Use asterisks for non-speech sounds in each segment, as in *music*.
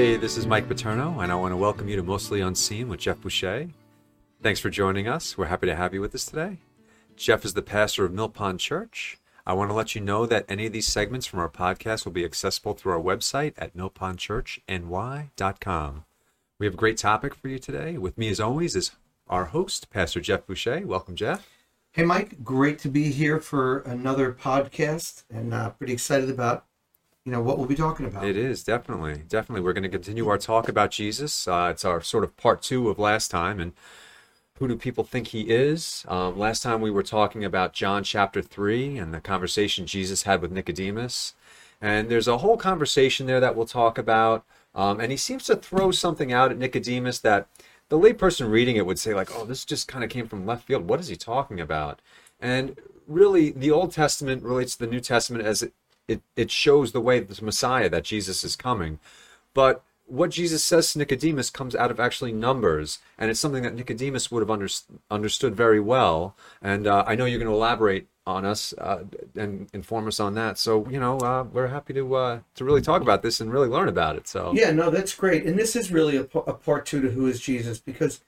Hey, this is Mike Paterno, and I want to welcome you to Mostly Unseen with Jeff Boucher. Thanks for joining us. We're happy to have you with us today. Jeff is the pastor of Mill Pond Church. I want to let you know that any of these segments from our podcast will be accessible through our website at millpondchurchny.com. We have a great topic for you today. With me, as always, is our host, Pastor Jeff Boucher. Welcome, Jeff. Hey, Mike. Great to be here for another podcast, and uh, pretty excited about you know what we'll be talking about. It is definitely, definitely. We're going to continue our talk about Jesus. Uh, it's our sort of part two of last time, and who do people think he is? Um, last time we were talking about John chapter three and the conversation Jesus had with Nicodemus, and there's a whole conversation there that we'll talk about. Um, and he seems to throw something out at Nicodemus that the layperson reading it would say, like, "Oh, this just kind of came from left field. What is he talking about?" And really, the Old Testament relates to the New Testament as it it, it shows the way the Messiah that Jesus is coming. But what Jesus says to Nicodemus comes out of actually Numbers, and it's something that Nicodemus would have under, understood very well. And uh, I know you're going to elaborate on us uh, and inform us on that. So you know, uh, we're happy to uh, to really talk about this and really learn about it. So yeah, no, that's great. And this is really a, a part two to who is Jesus because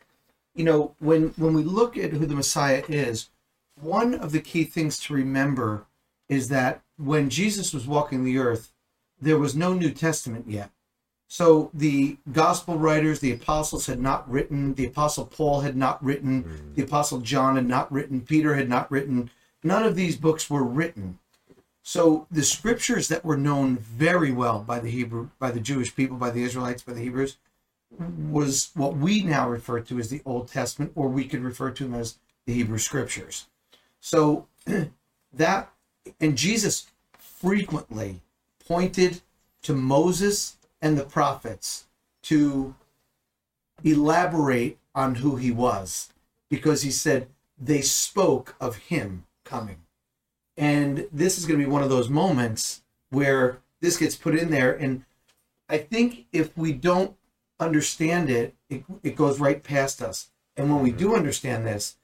you know when when we look at who the Messiah is, one of the key things to remember is that when Jesus was walking the earth, there was no New Testament yet. So the gospel writers, the apostles had not written, the apostle Paul had not written, mm. the apostle John had not written, Peter had not written. None of these books were written. So the scriptures that were known very well by the Hebrew, by the Jewish people, by the Israelites, by the Hebrews, was what we now refer to as the Old Testament, or we could refer to them as the Hebrew Scriptures. So *clears throat* that, and Jesus frequently pointed to Moses and the prophets to elaborate on who he was because he said they spoke of him coming. And this is going to be one of those moments where this gets put in there. And I think if we don't understand it, it, it goes right past us. And when we mm-hmm. do understand this,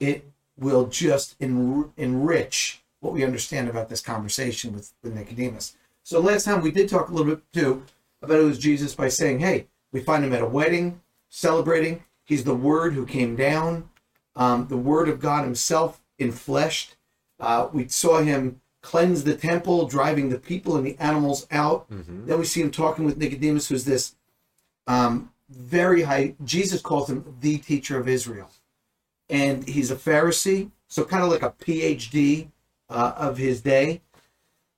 it will just en- enrich what we understand about this conversation with, with Nicodemus. So last time we did talk a little bit too about it was Jesus by saying, hey, we find him at a wedding celebrating. He's the Word who came down, um, the Word of God Himself in flesh. Uh, we saw him cleanse the temple, driving the people and the animals out. Mm-hmm. Then we see him talking with Nicodemus, who's this um, very high. Jesus calls him the teacher of Israel, and he's a Pharisee, so kind of like a PhD uh, of his day.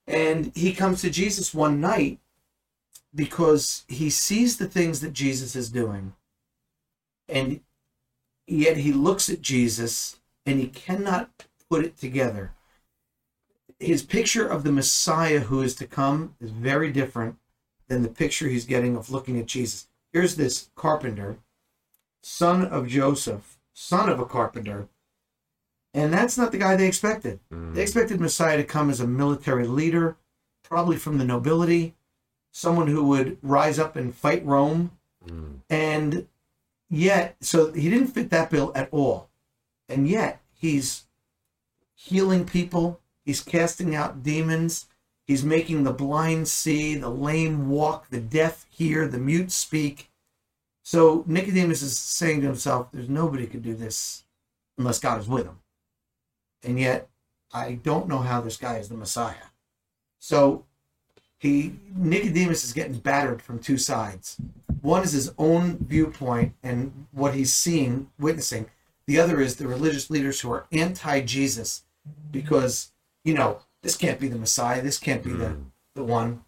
And he comes to Jesus one night because he sees the things that Jesus is doing. And yet he looks at Jesus and he cannot put it together. His picture of the Messiah who is to come is very different than the picture he's getting of looking at Jesus. Here's this carpenter, son of Joseph, son of a carpenter, and that's not the guy they expected. Mm. They expected Messiah to come as a military leader, probably from the nobility, someone who would rise up and fight Rome. Mm. And yet, so he didn't fit that bill at all. And yet, he's healing people, he's casting out demons, he's making the blind see, the lame walk, the deaf hear, the mute speak. So Nicodemus is saying to himself, There's nobody could do this unless God is with him. And yet, I don't know how this guy is the Messiah. So he Nicodemus is getting battered from two sides. One is his own viewpoint and what he's seeing, witnessing. The other is the religious leaders who are anti-Jesus because, you know, this can't be the Messiah, this can't be the, hmm. the one.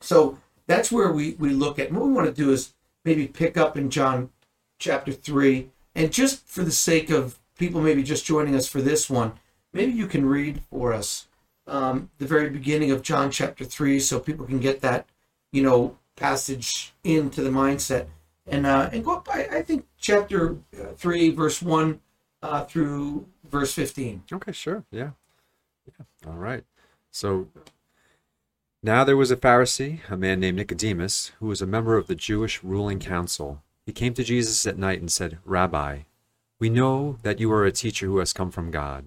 So that's where we, we look at. And what we want to do is maybe pick up in John chapter 3. And just for the sake of people maybe just joining us for this one, maybe you can read for us um, the very beginning of John chapter 3 so people can get that, you know, passage into the mindset. And, uh, and go up, I, I think, chapter uh, 3, verse 1 uh, through verse 15. Okay, sure. Yeah. Yeah. All right. So now there was a Pharisee, a man named Nicodemus, who was a member of the Jewish ruling council. He came to Jesus at night and said, Rabbi, we know that you are a teacher who has come from God.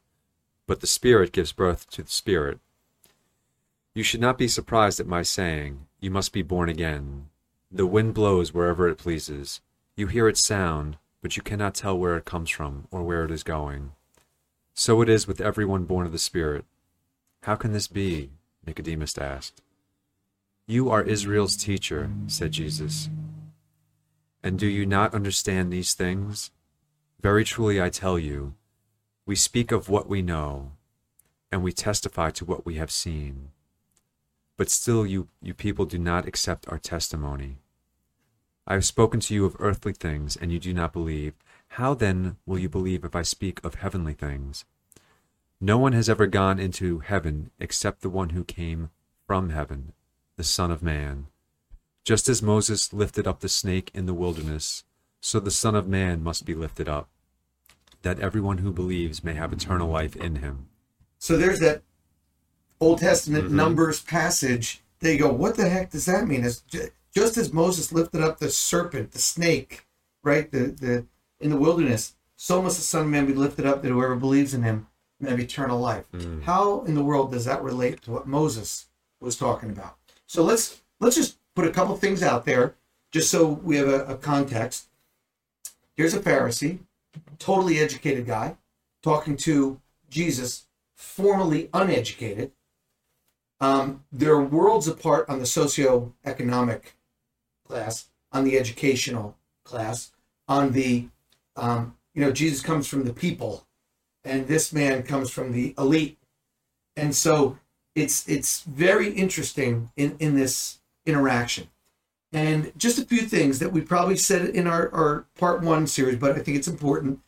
but the Spirit gives birth to the Spirit. You should not be surprised at my saying, You must be born again. The wind blows wherever it pleases. You hear its sound, but you cannot tell where it comes from or where it is going. So it is with everyone born of the Spirit. How can this be? Nicodemus asked. You are Israel's teacher, said Jesus. And do you not understand these things? Very truly I tell you, we speak of what we know, and we testify to what we have seen. But still you, you people do not accept our testimony. I have spoken to you of earthly things, and you do not believe. How then will you believe if I speak of heavenly things? No one has ever gone into heaven except the one who came from heaven, the Son of Man. Just as Moses lifted up the snake in the wilderness, so the Son of Man must be lifted up, that everyone who believes may have eternal life in him. So there's that Old Testament Mhm. Numbers passage. They go, what the heck does that mean? It's just as Moses lifted up the serpent, the snake, right, the the in the wilderness, so must the Son of Man be lifted up that whoever believes in him may have eternal life. Mm. How in the world does that relate to what Moses was talking about? So let's let's just put a couple things out there, just so we have a, a context. Here's a Pharisee, totally educated guy, talking to Jesus, formerly uneducated. Um, they're worlds apart on the socioeconomic class, on the educational class, on the, um, you know, Jesus comes from the people, and this man comes from the elite, and so it's it's very interesting in in this interaction. And just a few things that we probably said in our, our part one series, but I think it's important.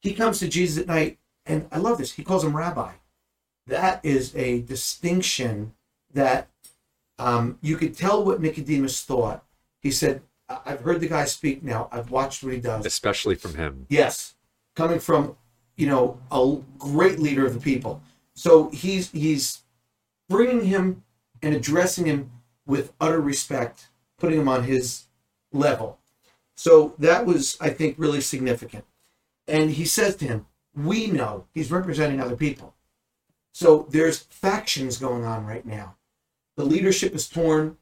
He comes to Jesus at night, and I love this. He calls him rabbi. That is a distinction that um, you could tell what Nicodemus thought. He said, "I- I've heard the guy speak now. I've watched what he does. Especially from him. Yes, coming from you know a great leader of the people. So he's he's bringing him and addressing him with utter respect, putting him on his level. So that was, I think, really significant. And he says to him, "We know." He's representing other people. So there's factions going on right now. The leadership is torn.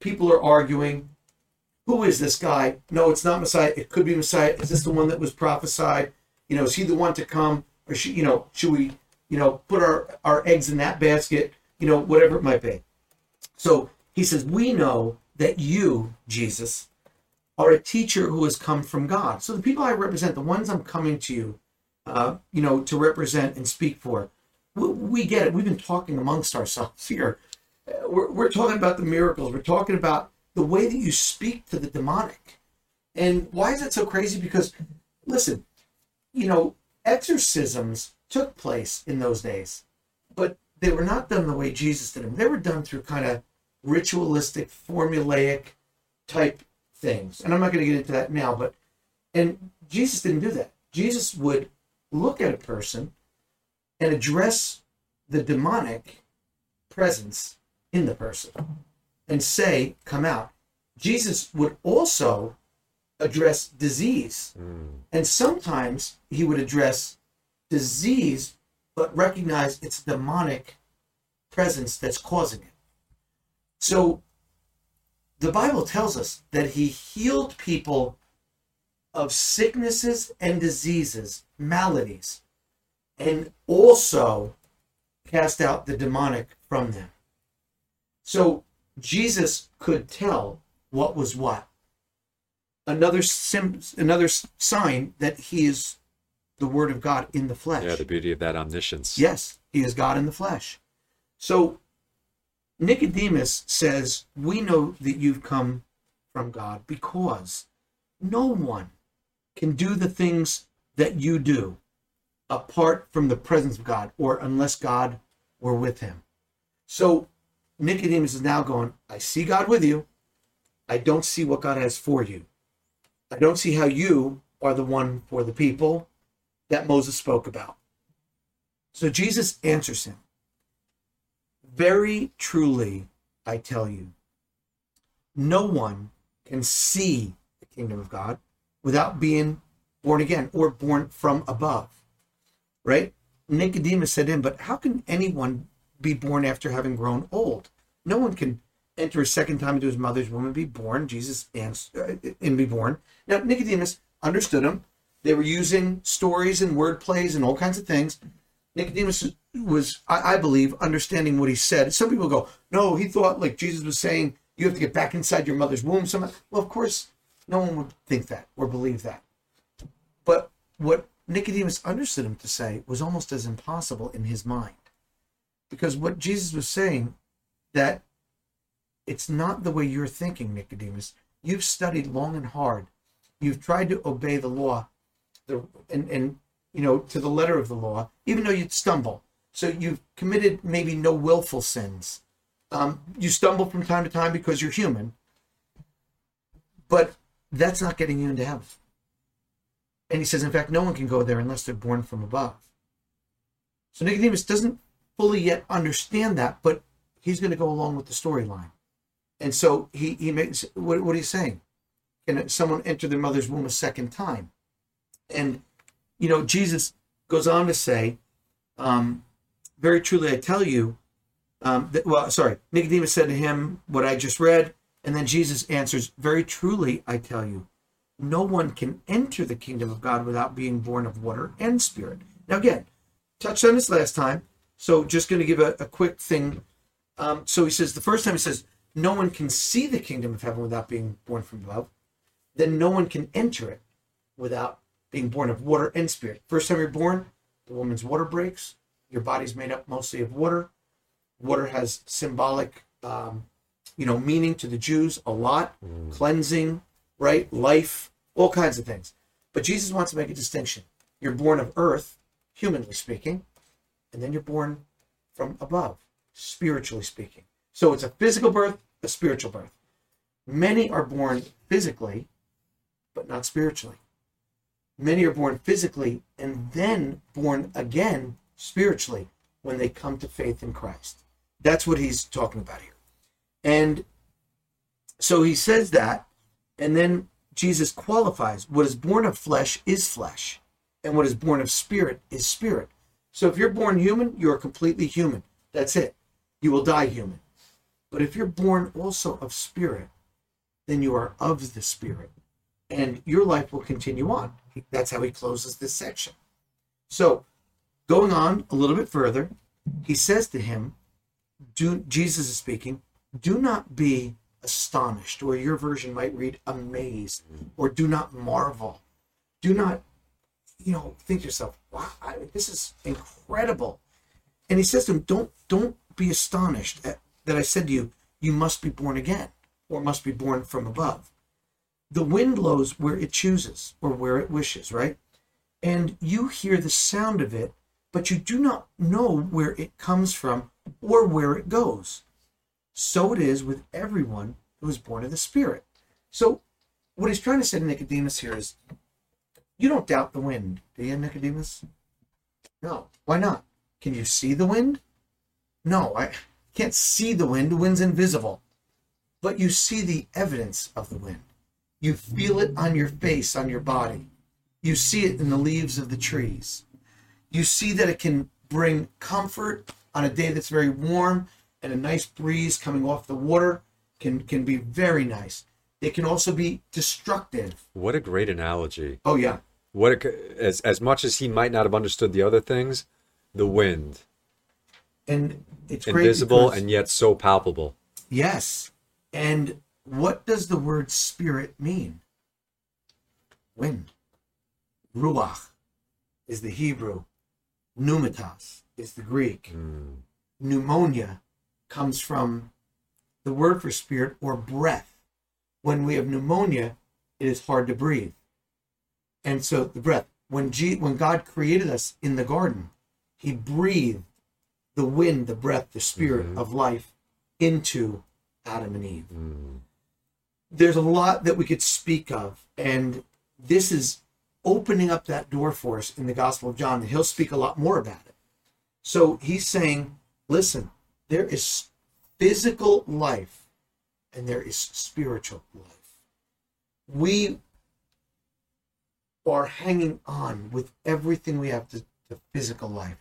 People are arguing who is this guy? No, it's not Messiah. It could be Messiah. Is this the one that was prophesied? You know, is he the one to come? Or should you know, should we, you know, put our, our eggs in that basket? You know, whatever it might be. So he says, We know that you, Jesus, are a teacher who has come from God. So the people I represent, the ones I'm coming to you, uh, you know, to represent and speak for, we, we get it. We've been talking amongst ourselves *laughs* here. Uh, We're, we're talking about the miracles. We're talking about the way that you speak to the demonic. And why is that so crazy? Because, listen, you know, exorcisms took place in those days, but they were not done the way Jesus did them. They were done through kind of ritualistic, formulaic type things. And I'm not going to get into that now, but, and Jesus didn't do that. Jesus would look at a person and address the demonic presence in the person and say, Come out. Jesus would also address disease. Mm. And sometimes he would address disease, but recognize it's demonic presence that's causing it. So the Bible tells us that he healed people of sicknesses and diseases, maladies, and also cast out the demonic from them. So Jesus could tell what was what. Another sim- another sign that he is the Word of God in the flesh. Yeah, the beauty of that omniscience. Yes, he is God in the flesh. So Nicodemus says, We know that you've come from God because no one can do the things that you do apart from the presence of God or unless God were with him. So Nicodemus is now going, I see God with you. I don't see what God has for you. I don't see how you are the one for the people that Moses spoke about. So Jesus answers him Very truly, I tell you, no one can see the kingdom of God without being born again or born from above. Right? Nicodemus said in, but how can anyone be born after having grown old? No one can enter a second time into his mother's womb and be born. Jesus answered, uh, and be born. Now Nicodemus understood him. They were using stories and word plays and all kinds of things. Nicodemus was, I, I believe, understanding what he said. Some people go, no, he thought like Jesus was saying you have to get back inside your mother's womb. Some, well, of course, no one would think that or believe that. But what Nicodemus understood him to say was almost as impossible in his mind. Because what Jesus was saying, that it's not the way you're thinking, Nicodemus. You've studied long and hard. You've tried to obey the law, the and, and you know, to the letter of the law, even though you'd stumble. So you've committed maybe no willful sins. Um, you stumble from time to time because you're human, but that's not getting you into heaven. And he says, in fact, no one can go there unless they're born from above. So Nicodemus doesn't fully yet understand that, but he's going to go along with the storyline. And so he, he makes, what, what you saying? Can someone enter their mother's womb a second time? And, you know, Jesus goes on to say, um, very truly, I tell you, um, that, well, sorry, Nicodemus said to him what I just read. And then Jesus answers, Very truly, I tell you, no one can enter the kingdom of God without being born of water and spirit. Now, again, touched on this last time. So just going to give a, a quick thing. Um, so he says, the first time he says, no one can see the kingdom of heaven without being born from above. Then no one can enter it without being born of water and spirit. First time you're born, the woman's water breaks. Your body's made up mostly of water. Water has symbolic um, you know, meaning to the Jews a lot, mm. cleansing, right? Life, all kinds of things. But Jesus wants to make a distinction. You're born of earth, humanly speaking, and then you're born from above, spiritually speaking. So it's a physical birth, a spiritual birth. Many are born physically, but not spiritually. Many are born physically and then born again spiritually when they come to faith in Christ. That's what he's talking about here. And so he says that, and then Jesus qualifies what is born of flesh is flesh, and what is born of spirit is spirit. So if you're born human, you're completely human. That's it. You will die human. But if you're born also of spirit, then you are of the spirit, and your life will continue on. That's how he closes this section. So, going on a little bit further, he says to him, do, Jesus is speaking, do not be astonished, or your version might read amazed, or do not marvel. Do not, you know, think to yourself, wow, I, this is incredible. And he says to him, don't, don't be astonished at, that I said to you, you must be born again, or must be born from above. The wind blows where it chooses, or where it wishes, right? And you hear the sound of it, but you do not know where it comes from or where it goes so it is with everyone who is born of the Spirit. So, what he's trying to say to Nicodemus here is, you don't doubt the wind, do you, Nicodemus? No. Why not? Can you see the wind? No, I can't see the wind. The wind's invisible. But you see the evidence of the wind. You feel it on your face, on your body. You see it in the leaves of the trees. You see that it can bring comfort on a day that's very warm and a nice breeze coming off the water can can be very nice. It can also be destructive. What a great analogy. Oh yeah. What a, as as much as he might not have understood the other things, the wind. And it's invisible because, and yet so palpable. Yes. And what does the word spirit mean? Wind. Ruach is the Hebrew. Pneumatos is the Greek. Mm. Pneumonia comes from the word for spirit or breath. When we have pneumonia, it is hard to breathe. And so the breath, when, G, when God created us in the garden, he breathed the wind, the breath, the spirit mm-hmm. of life into Adam and Eve. Mm. there's a lot that we could speak of, and this is opening up that door for us in the Gospel of John. And he'll speak a lot more about it. So he's saying, listen, there is physical life and there is spiritual life. We are hanging on with everything we have to, the physical life.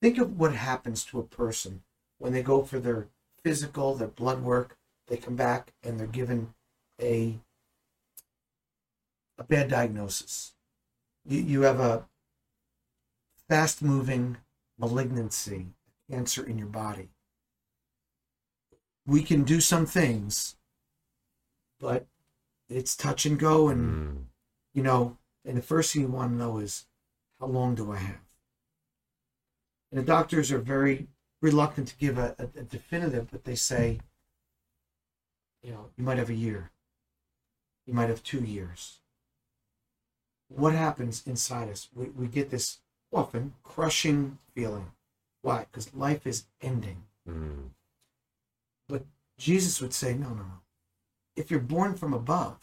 Think of what happens to a person when they go for their physical, their blood work, they come back and they're given a a bad diagnosis. You, you have a fast moving malignancy, cancer in your body. We can do some things, but it's touch and go. And, Mm. you know, and the first thing you want to know is how long do I have? And the doctors are very reluctant to give a, a, a definitive, but they say, you know, you might have a year, you might have two years. What happens inside us? We, we get this often crushing feeling. Why? Because life is ending. Mm. But Jesus would say, no, no, no. If you're born from above,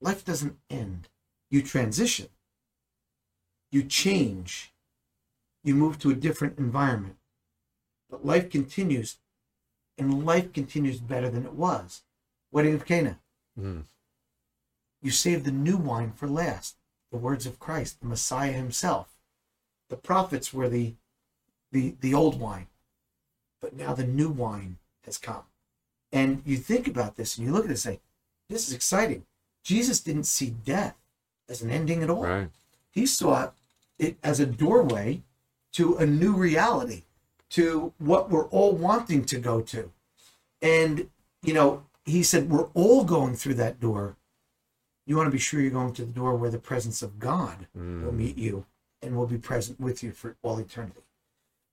life doesn't end. You transition, you change, you move to a different environment. But life continues, and life continues better than it was. Wedding of Cana. Mm. You save the new wine for last. The words of Christ, the Messiah himself. The prophets were the the the old wine. But now the new wine has come. And you think about this and you look at it and say, this is exciting. Jesus didn't see death as an ending at all. Right. He saw it as a doorway to a new reality, to what we're all wanting to go to. And, you know, he said, we're all going through that door. You want to be sure you're going to the door where the presence of God will meet you and will be present with you for all eternity.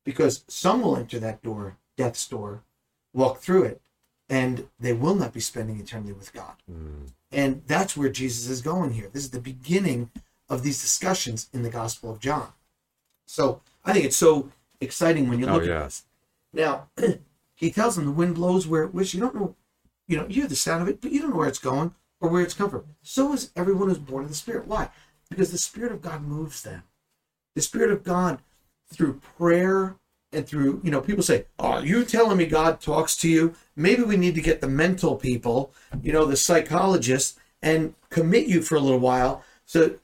Because some will enter that door, death's door, walk through it, and they will not be spending eternity with God. Mm. And that's where Jesus is going here. This is the beginning of these discussions in the Gospel of John. So I think it's so exciting when you Oh, look yeah. at this. Now, *clears throat* he tells them the wind blows where it wishes. You don't know, you know, you hear the sound of it, but you don't know where it's going or where it's come from. So is everyone who's born of the Spirit. Why? Because the Spirit of God moves them. The Spirit of God, through prayer and through, you know, people say, Are you telling me God talks to you? Maybe we need to get the mental people, you know, the psychologists, and commit you for a little while. So,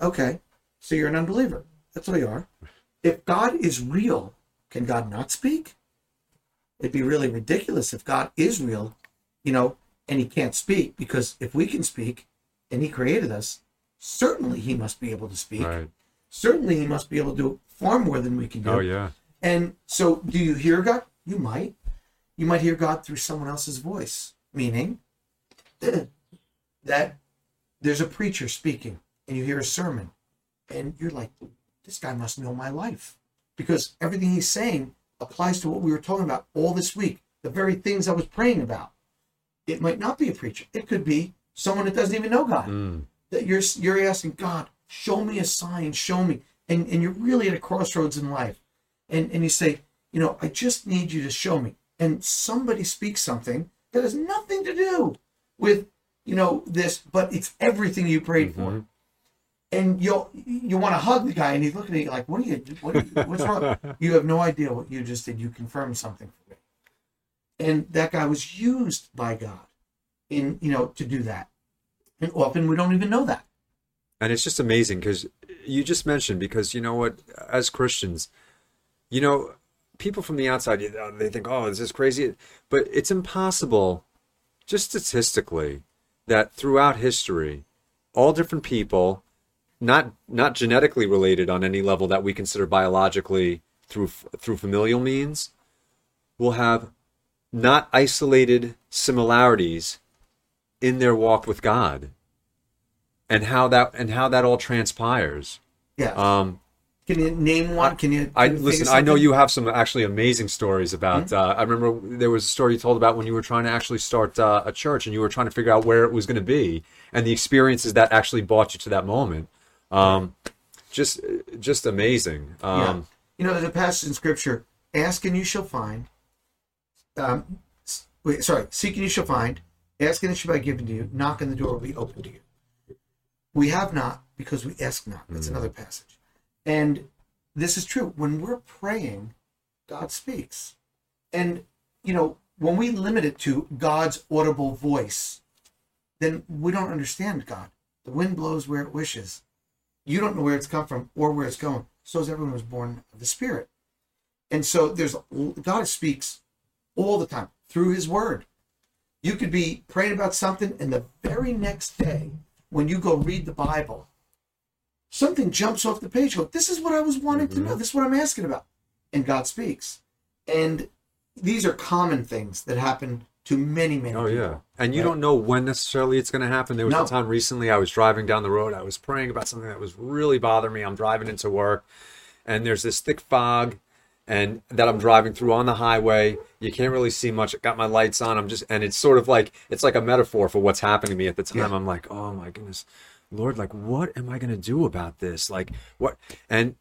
okay, so you're an unbeliever. That's all you are. If God is real, can God not speak? It'd be really ridiculous if God is real, you know, and he can't speak because if we can speak and he created us, certainly he must be able to speak. Right. Certainly he must be able to do far more than we can do. Oh yeah. And so, do you hear God? You might. You might hear God through someone else's voice, meaning *clears throat* that there's a preacher speaking and you hear a sermon and you're like, this guy must know my life because everything he's saying applies to what we were talking about all this week, the very things I was praying about. It might not be a preacher, it could be someone that doesn't even know God Mm. that you're you're asking God, show me a sign, show me, and and you're really at a crossroads in life, and and you say, you know, I just need you to show me, and somebody speaks something that has nothing to do with you know this, but it's everything you prayed for, Mhm. and you'll you want to hug the guy, and he's looking at you like, what are you, what are you what's wrong? *laughs* you have no idea what you just did. You confirmed something for me, and that guy was used by God in you know to do that, and often we don't even know that. And it's just amazing because you just mentioned because you know what, as Christians, you know, people from the outside they think, oh, this is crazy, but it's impossible, just statistically, that throughout history, all different people, not not genetically related on any level that we consider biologically through through familial means, will have not isolated similarities in their walk with God and how that and how that all transpires. Yeah. Um, Can you name one? Can you? I can you listen. I know you have some actually amazing stories about. Uh, I remember there was a story you told about when you were trying to actually start uh, a church and you were trying to figure out where it was going to be and the experiences that actually brought you to that moment. Um, just, just amazing. Yeah. Um, You know, there's a passage in Scripture: "Ask and you shall find." Um, wait, sorry. Seek and you shall find. Ask and it shall be given to you. Knock and the door will be open to you. We have not because we ask not. That's another passage. And this is true. When we're praying, God speaks. And, you know, when we limit it to God's audible voice, then we don't understand God. The wind blows where it wishes. You don't know where it's come from or where it's going. So is everyone who's born of the Spirit. And so there's God speaks all the time through his word. You could be praying about something, and the very next day, when you go read the Bible, something jumps off the page. Go, this is what I was wanting to know. Mm-hmm. This is what I'm asking about. And God speaks. And these are common things that happen to many, many Oh people. yeah, and you Right. don't know when necessarily it's going to happen. There was No. a time recently I was driving down the road. I was praying about something that was really bothering me. I'm driving into work, and there's this thick fog, and that I'm driving through on the highway. You can't really see much. I got my lights on. I'm just, and it's sort of like it's like a metaphor for what's happening to me at the time. Yeah. I'm like, oh my goodness, Lord, like what am I going to do about this? Like what? And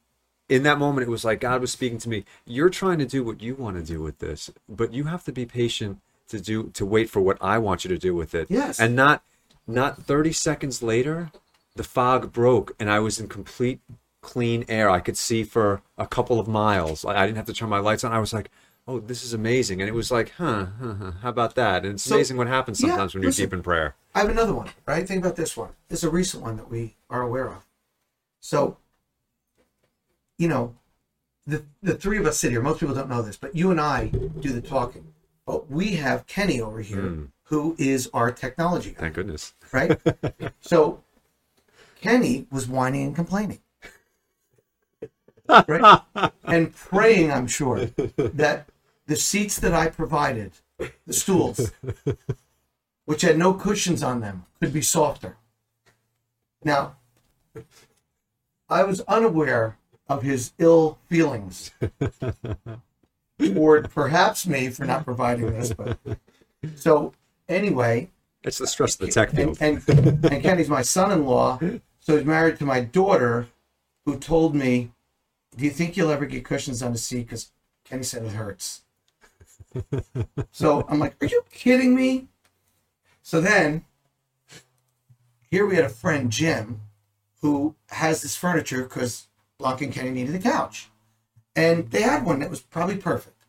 in that moment, it was like God was speaking to me. You're trying to do what you want to do with this, but you have to be patient to do to wait for what I want you to do with it. Yes. And not not 30 seconds later, the fog broke and I was in complete clean air. I could see for a couple of miles. Like I didn't have to turn my lights on. I was like, "Oh, this is amazing." And it was like, "Huh, huh, huh how about that?" And it's So- amazing what happens yeah, sometimes when you're listen. deep in prayer. I have another one, right? Think about this one. This is a recent one that we are aware of. So, you know, the the three of us sit here. Most people don't know this, but you and I do the talking. But we have Kenny over here, Hmm. who is our technology guy, Thank goodness. right? *laughs* so, Kenny was whining and complaining, right? and praying. I'm sure *laughs* that the seats that I provided, the stools, which had no cushions on them, could be softer. Now, I was unaware of his ill feelings toward perhaps me for not providing this, but so anyway, It's the stress of the tech field. and, and, and Kenny's my son-in-law, so he's married to my daughter, who told me, "Do you think you'll ever get cushions on the seat?" Because Kenny said it hurts. *laughs* so I'm like, "Are you kidding me?" So then, here we had a friend Jim, who has this furniture because Blanca and Kenny needed a couch, and they had one that was probably perfect.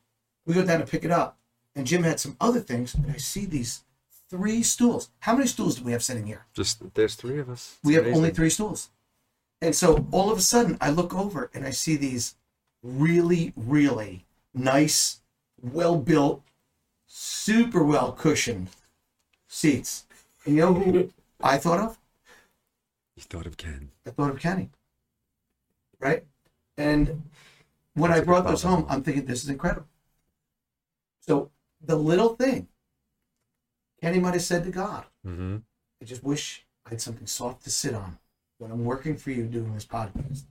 We go down to pick it up, and Jim had some other things, and I see these three stools. How many stools do we have sitting here? Just there's three of us. It's we have amazing. only three stools. And so all of a sudden, I look over and I see these really, really nice, well built, super well cushioned seats. And you know who *laughs* I thought of? You thought of Ken. I thought of Kenny. Right? And when I That's a brought this home, I'm thinking this is incredible. So the little thing, Kenny might have said to God, Mm-hmm. I just wish I had something soft to sit on when I'm working for you doing this podcast.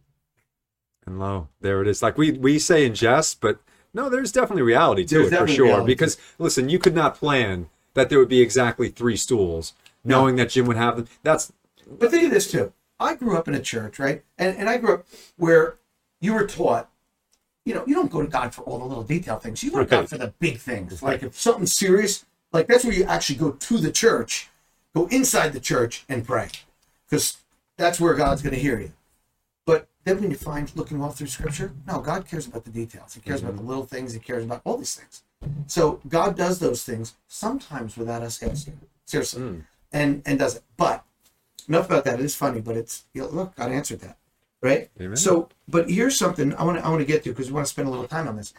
And lo, there it is. Like we we say in jest, but no, there's definitely reality to There's it for sure. Because listen, you could not plan that there would be exactly three stools, knowing that Jim would have them. That's But think of this too. I grew up in a church, right? And and I grew up where you were taught, you know, you don't go to God for all the little detail things. You go to God for the big things. Like if something's serious, like that's where you actually go to the church, go inside the church and pray. Because that's where God's gonna hear you. But then when you find looking all through scripture, no, God cares about the details. He cares about the mm-hmm. little things, he cares about all these things. So God does those things sometimes without us asking. Seriously. Mm. And and does it. But enough about that. It is funny, but it's you know, look, God answered that. Right? Amen. So but here's something I want to I want to get to because we want to spend a little time on this.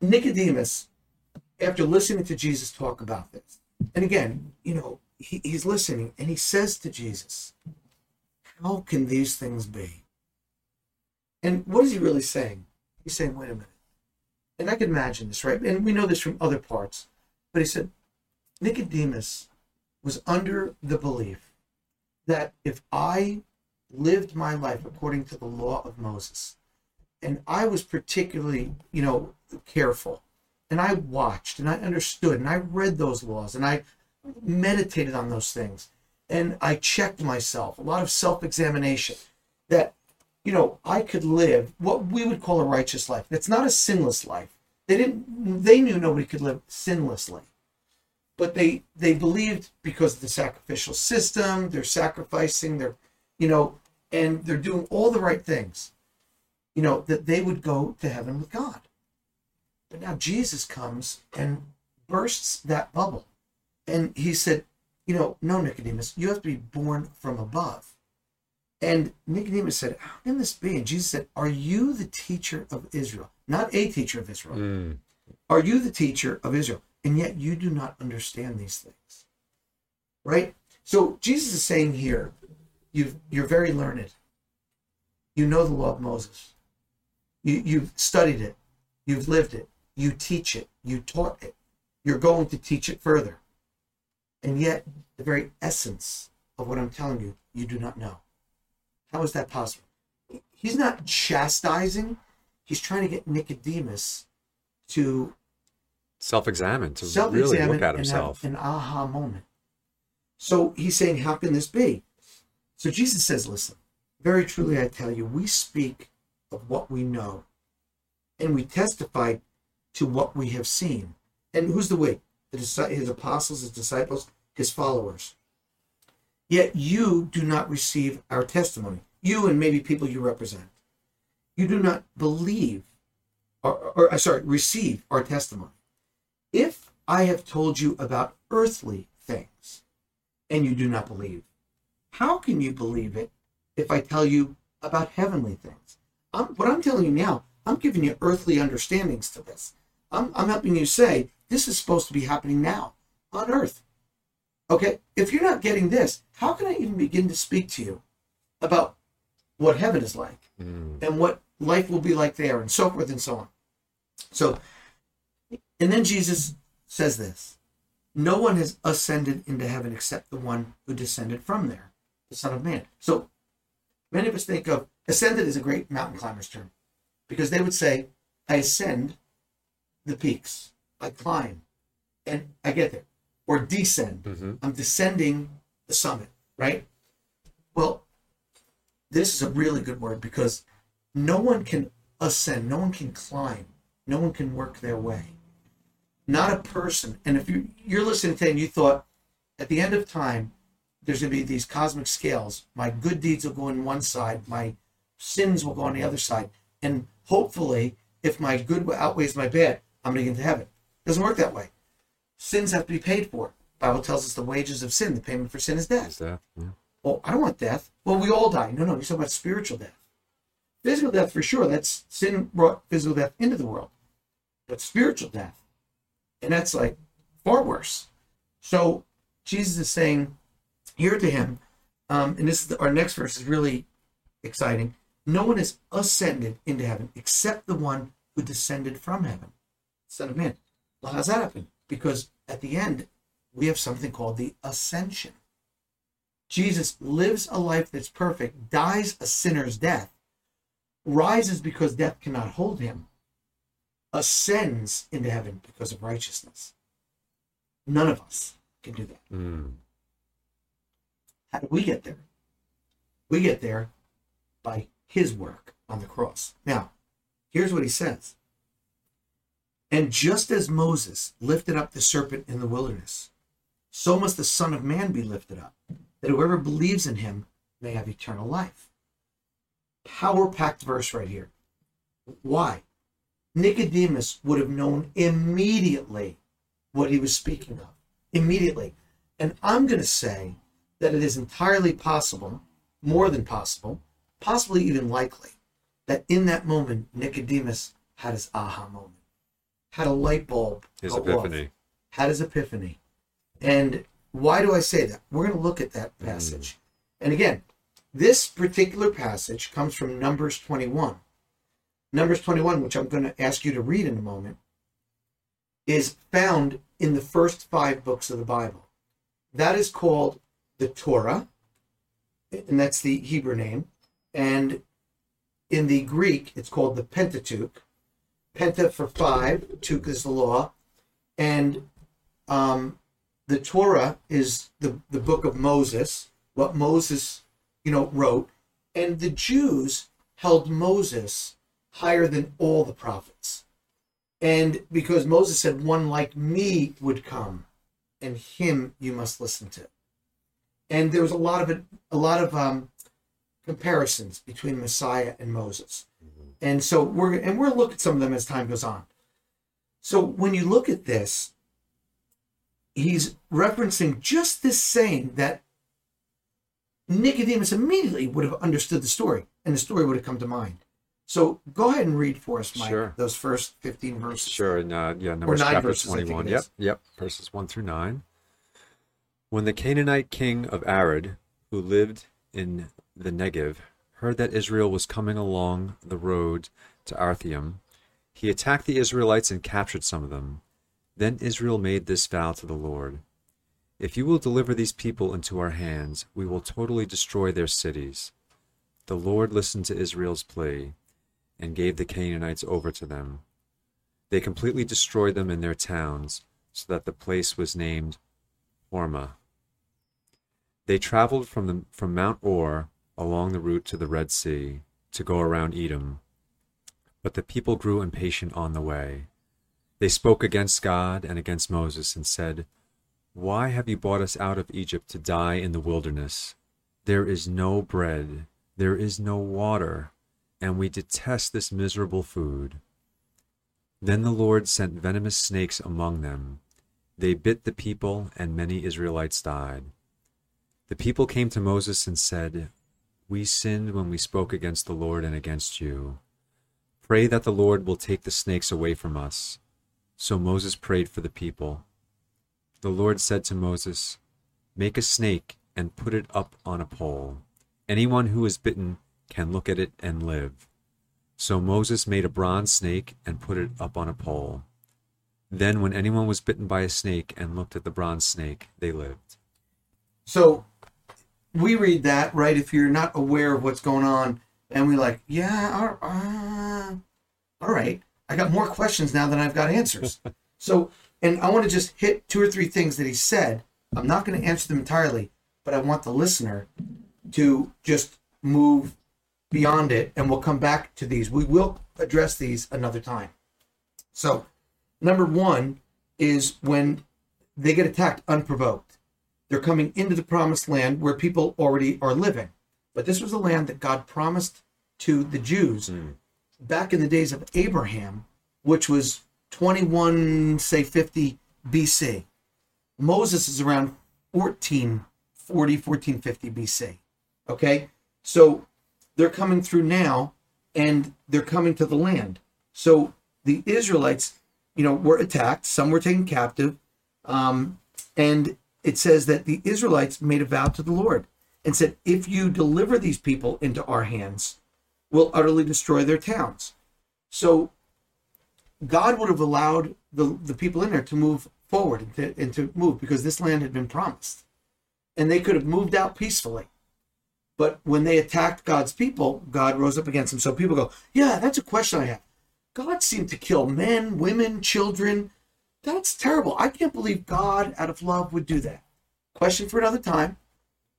Nicodemus, after listening to Jesus talk about this, and again, you know, he, he's listening and he says to Jesus, How can these things be? And what is he really saying? He's saying, wait a minute. And I can imagine this, right? And we know this from other parts. But he said, Nicodemus was under the belief that if I lived my life according to the law of Moses, and I was particularly, you know, careful, and I watched and I understood and I read those laws and I meditated on those things and I checked myself, a lot of self examination, that, you know, I could live what we would call a righteous life. It's not a sinless life. They didn't, they knew nobody could live sinlessly. but they they believed because of the sacrificial system, they're sacrificing, they're you know, and they're doing all the right things, you know, that they would go to heaven with God. But now Jesus comes and bursts that bubble. And he said, You know, no, Nicodemus, you have to be born from above. And Nicodemus said, How can this be? And Jesus said, Are you the teacher of Israel? Not a teacher of Israel. Mm. Are you the teacher of Israel? And yet you do not understand these things. Right? So Jesus is saying here, you you're very learned. You know the law of Moses. You, you've studied it. You've lived it. You teach it. You taught it. You're going to teach it further. And yet, the very essence of what I'm telling you, you do not know. How is that possible? He's not chastising. He's trying to get Nicodemus to Self-examine to self-examine really look at himself. an aha moment. So he's saying, How can this be? So Jesus says, Listen, very truly I tell you, we speak of what we know, and we testify to what we have seen. And who's the we? The, his apostles, his disciples, his followers. Yet you do not receive our testimony. You and maybe people you represent. You do not believe, or, or uh, sorry, receive our testimony. If I have told you about earthly things and you do not believe, how can you believe it if I tell you about heavenly things? I'm, what I'm telling you now, I'm giving you earthly understandings to this. I'm, I'm helping you say this is supposed to be happening now on earth. Okay? If you're not getting this, how can I even begin to speak to you about what heaven is like Mm. and what life will be like there and so forth and so on? So, and then Jesus says this No one has ascended into heaven except the one who descended from there, the Son of Man. So, many of us think of ascended as a great mountain climber's term because they would say, I ascend the peaks, I climb, and I get there. Or descend, Mhm. I'm descending the summit, right? Well, this is a really good word because no one can ascend, no one can climb, no one can work their way. Not a person. And if you you're listening today and you thought at the end of time there's going to be these cosmic scales, my good deeds will go on one side, my sins will go on the other side, and hopefully, if my good outweighs my bad, I'm going to get into heaven. It doesn't work that way. Sins have to be paid for. Bible tells us the wages of sin, the payment for sin is death. Is that? Yeah. Well, I don't want death. Well, we all die. No, no, you're talking about spiritual death. Physical death for sure. That's sin brought physical death into the world. But spiritual death, and that's like far worse. So Jesus is saying here to him, um, and this is the, our next verse is really exciting. No one has ascended into heaven except the one who descended from heaven, Son of Man. Well, how's that happen? Because at the end, we have something called the ascension. Jesus lives a life that's perfect, dies a sinner's death, rises because death cannot hold him, ascends into heaven because of righteousness. None of us can do that. Mm. How do we get there? We get there by his work on the cross. Now, here's what he says. And just as Moses lifted up the serpent in the wilderness, so must the Son of Man be lifted up, that whoever believes in him may have eternal life. Power packed verse right here. Why? Nicodemus would have known immediately what he was speaking of. Immediately. And I'm going to say that it is entirely possible, more than possible, possibly even likely, that in that moment, Nicodemus had his aha moment, had a light bulb, His go off epiphany. had his epiphany. And why do I say that? We're going to look at that mm. passage. And again, this particular passage comes from Numbers 21. Numbers 21, which I'm going to ask you to read in a moment, is found in the first five books of the Bible. That is called the Torah, and that's the Hebrew name. And in the Greek, it's called the Pentateuch. Penta for five, Tuk is the law. And um, the Torah is the, the book of Moses, what Moses, you know, wrote. And the Jews held Moses higher than all the prophets. And because Moses said, one like me would come and him you must listen to. And there was a lot of a lot of um, comparisons between Messiah and Moses. And so we're and we'll look at some of them as time goes on. So when you look at this, he's referencing just this saying that Nicodemus immediately would have understood the story, and the story would have come to mind. So go ahead and read for us, Mike, Sure. those first 15 verses. Sure, and uh, yeah, Numbers chapter verses, 21. Yep, yep, verses 1 through 9. When the Canaanite king of Arad, who lived in the Negev, heard that Israel was coming along the road to Atharim, he attacked the Israelites and captured some of them. Then Israel made this vow to the Lord If you will deliver these people into our hands, we will totally destroy their cities. The Lord listened to Israel's plea and gave the Canaanites over to them. They completely destroyed them in their towns, so that the place was named Hormah. They traveled from, the, from Mount Hor along the route to the Red Sea to go around Edom. But the people grew impatient on the way. They spoke against God and against Moses and said, Why have you brought us out of Egypt to die in the wilderness? There is no bread, there is no water, and we detest this miserable food. Then the Lord sent venomous snakes among them. They bit the people, and many Israelites died. The people came to Moses and said, We sinned when we spoke against the Lord and against you. Pray that the Lord will take the snakes away from us. So Moses prayed for the people. The Lord said to Moses, Make a snake and put it up on a pole. Anyone who is bitten can look at it and live. So Moses made a bronze snake and put it up on a pole. Then, when anyone was bitten by a snake and looked at the bronze snake, they lived. So we read that, right? If you're not aware of what's going on, and we like, yeah, all- uh, all right. I got more questions now than I've got answers. *laughs* so, and I want to just hit two or three things that he said. I'm not going to answer them entirely, but I want the listener to just move beyond it, and we'll come back to these. We will address these another time. So, number one is when they get attacked unprovoked. They're coming into the promised land where people already are living. But this was the land that God promised to the Jews back in the days of Abraham, which was 21, say 50 BC. Moses is around 1440, 1450 BC. Okay? So they're coming through now and they're coming to the land. So the Israelites, you know, were attacked, some were taken captive. Um, and it says that the Israelites made a vow to the Lord and said, If you deliver these people into our hands, we'll utterly destroy their towns. So God would have allowed the, the people in there to move forward and to, and to move because this land had been promised. And they could have moved out peacefully. But when they attacked God's people, God rose up against them. So people go, Yeah, that's a question I have. God seemed to kill men, women, children. That's terrible. I can't believe God, out of love, would do that. Question for another time.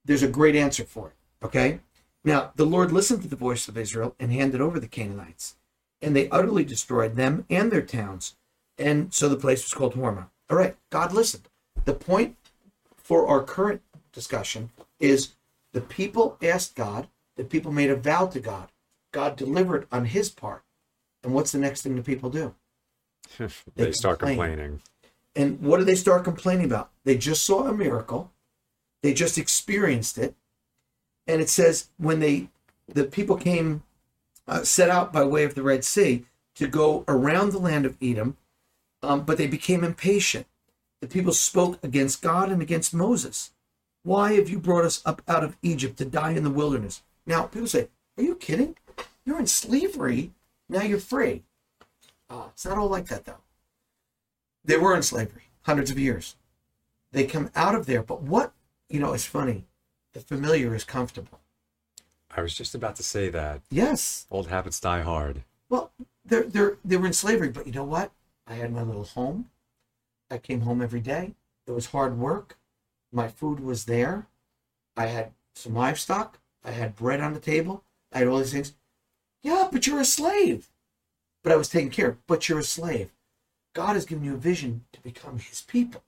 There's a great answer for it. Okay? Now, the Lord listened to the voice of Israel and handed over the Canaanites, and they utterly destroyed them and their towns. And so the place was called Hormah. All right, God listened. The point for our current discussion is the people asked God, the people made a vow to God. God delivered on his part. And what's the next thing the people do? *laughs* they, They start complain. complaining. And what do they start complaining about? They just saw a miracle. They just experienced it. And it says when they, the people came, uh, set out by way of the Red Sea to go around the land of Edom, um, but they became impatient. The people spoke against God and against Moses. Why have you brought us up out of Egypt to die in the wilderness? Now, people say, Are you kidding? You're in slavery. Now you're free. Uh, it's not all like that, though. They were in slavery hundreds of years. They come out of there, but what you know is funny. The familiar is comfortable. I was just about to say that. Yes. Old habits die hard. Well, they're they're they were in slavery, but you know what? I had my little home. I came home every day. It was hard work. My food was there. I had some livestock. I had bread on the table. I had all these things. Yeah, but you're a slave. But I was taken care of. But you're a slave. God has given you a vision to become his people.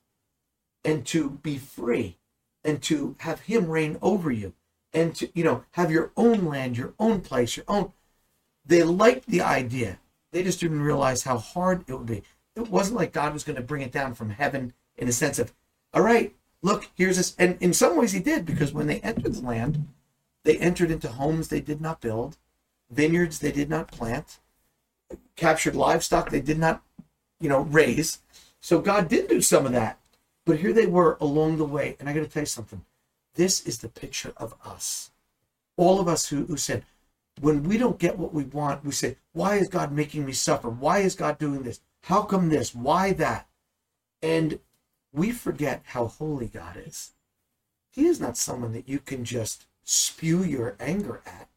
and to be free and to have him reign over you and to you know have your own land your own place your own they liked the idea they just didn't realize how hard it would be it wasn't like god was going to bring it down from heaven in a sense of all right look here's this and in some ways he did because when they entered the land they entered into homes they did not build vineyards they did not plant captured livestock they did not you know raise. So god did do some of that. But here they were along the way. And i got to tell you something. This is the picture of us. All of us who, who said when we don't get what we want we say why is god making me suffer? Why is god doing this? How come this? Why that and we forget how holy god is. He is not someone that you can just spew your anger at.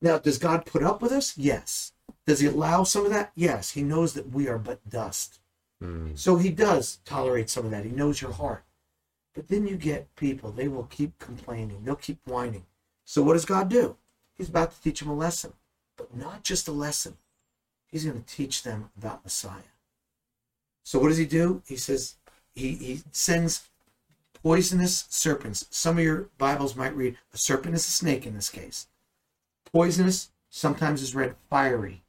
Now, does God put up with us? Yes. Does he allow some of that? Yes. He knows that we are but dust. Mm. So he does tolerate some of that. He knows your heart. But then you get people, they will keep complaining, they'll keep whining. So what does God do? He's about to teach them a lesson, but not just a lesson. He's going to teach them about Messiah. So what does he do? He says he, he sends poisonous serpents. Some of your Bibles might read a serpent is a snake in this case poisonous sometimes is read fiery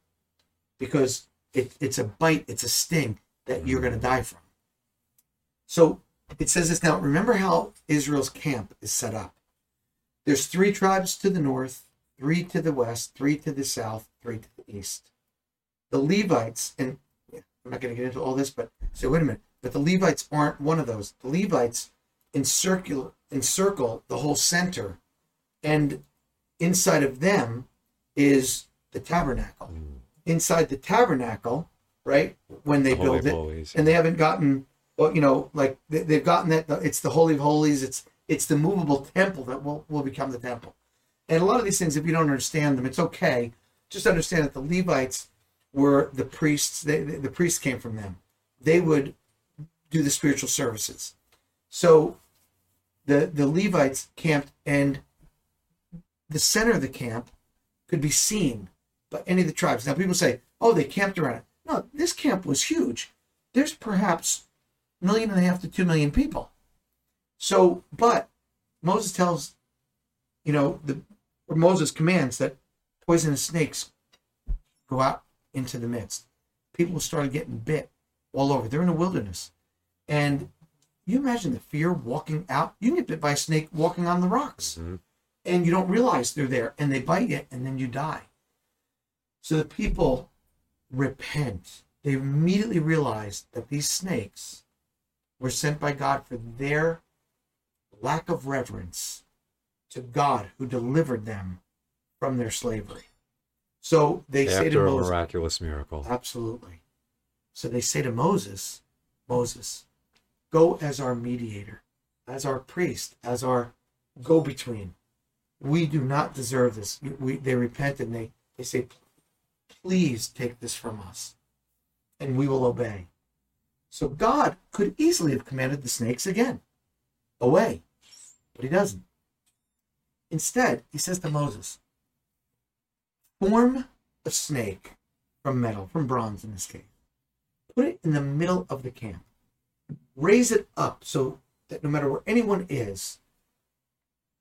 because it, it's a bite it's a sting that you're going to die from. So it says this now remember how israel's camp is set up. There's three tribes to the north three to the west three to the south three to the east. The levites and i'm not going to get into all this but say wait a minute but the levites aren't one of those. The levites encircle encircle the whole center and inside of them is the tabernacle. Inside the tabernacle, right, when they The build it, Holies. and they haven't gotten, well, you know, like they, they've gotten that. It's the holy of holies. It's it's the movable temple that will will become the temple. And a lot of these things, if you don't understand them, it's okay. Just understand that the Levites were the priests. They, the, the priests came from them. They would do the spiritual services. So the the Levites camped, and the center of the camp could be seen by any of the tribes. Now people say, "Oh, they camped around it." No, this camp was huge. There's perhaps a million and a half to two million people. So, but Moses tells, you know, the or Moses commands that poisonous snakes go out into the midst. People started getting bit all over. They're in a wilderness, and you imagine the fear walking out. You can get bit by a snake walking on the rocks Mhm. and you don't realize they're there and they bite you and then you die. So the people repent. They immediately realize that these snakes were sent by God for their lack of reverence to God who delivered them from their slavery. So they say to After a Moses, miraculous miracle. Absolutely. So they say to Moses, Moses, go as our mediator, as our priest, as our go between. We do not deserve this. We, they repent and they, they say, please take this from us, and we will obey. So God could easily have commanded the snakes again, away, but he doesn't. Instead, he says to Moses, form a snake from metal, from bronze in this case. Put it in the middle of the camp. Raise it up so that no matter where anyone is,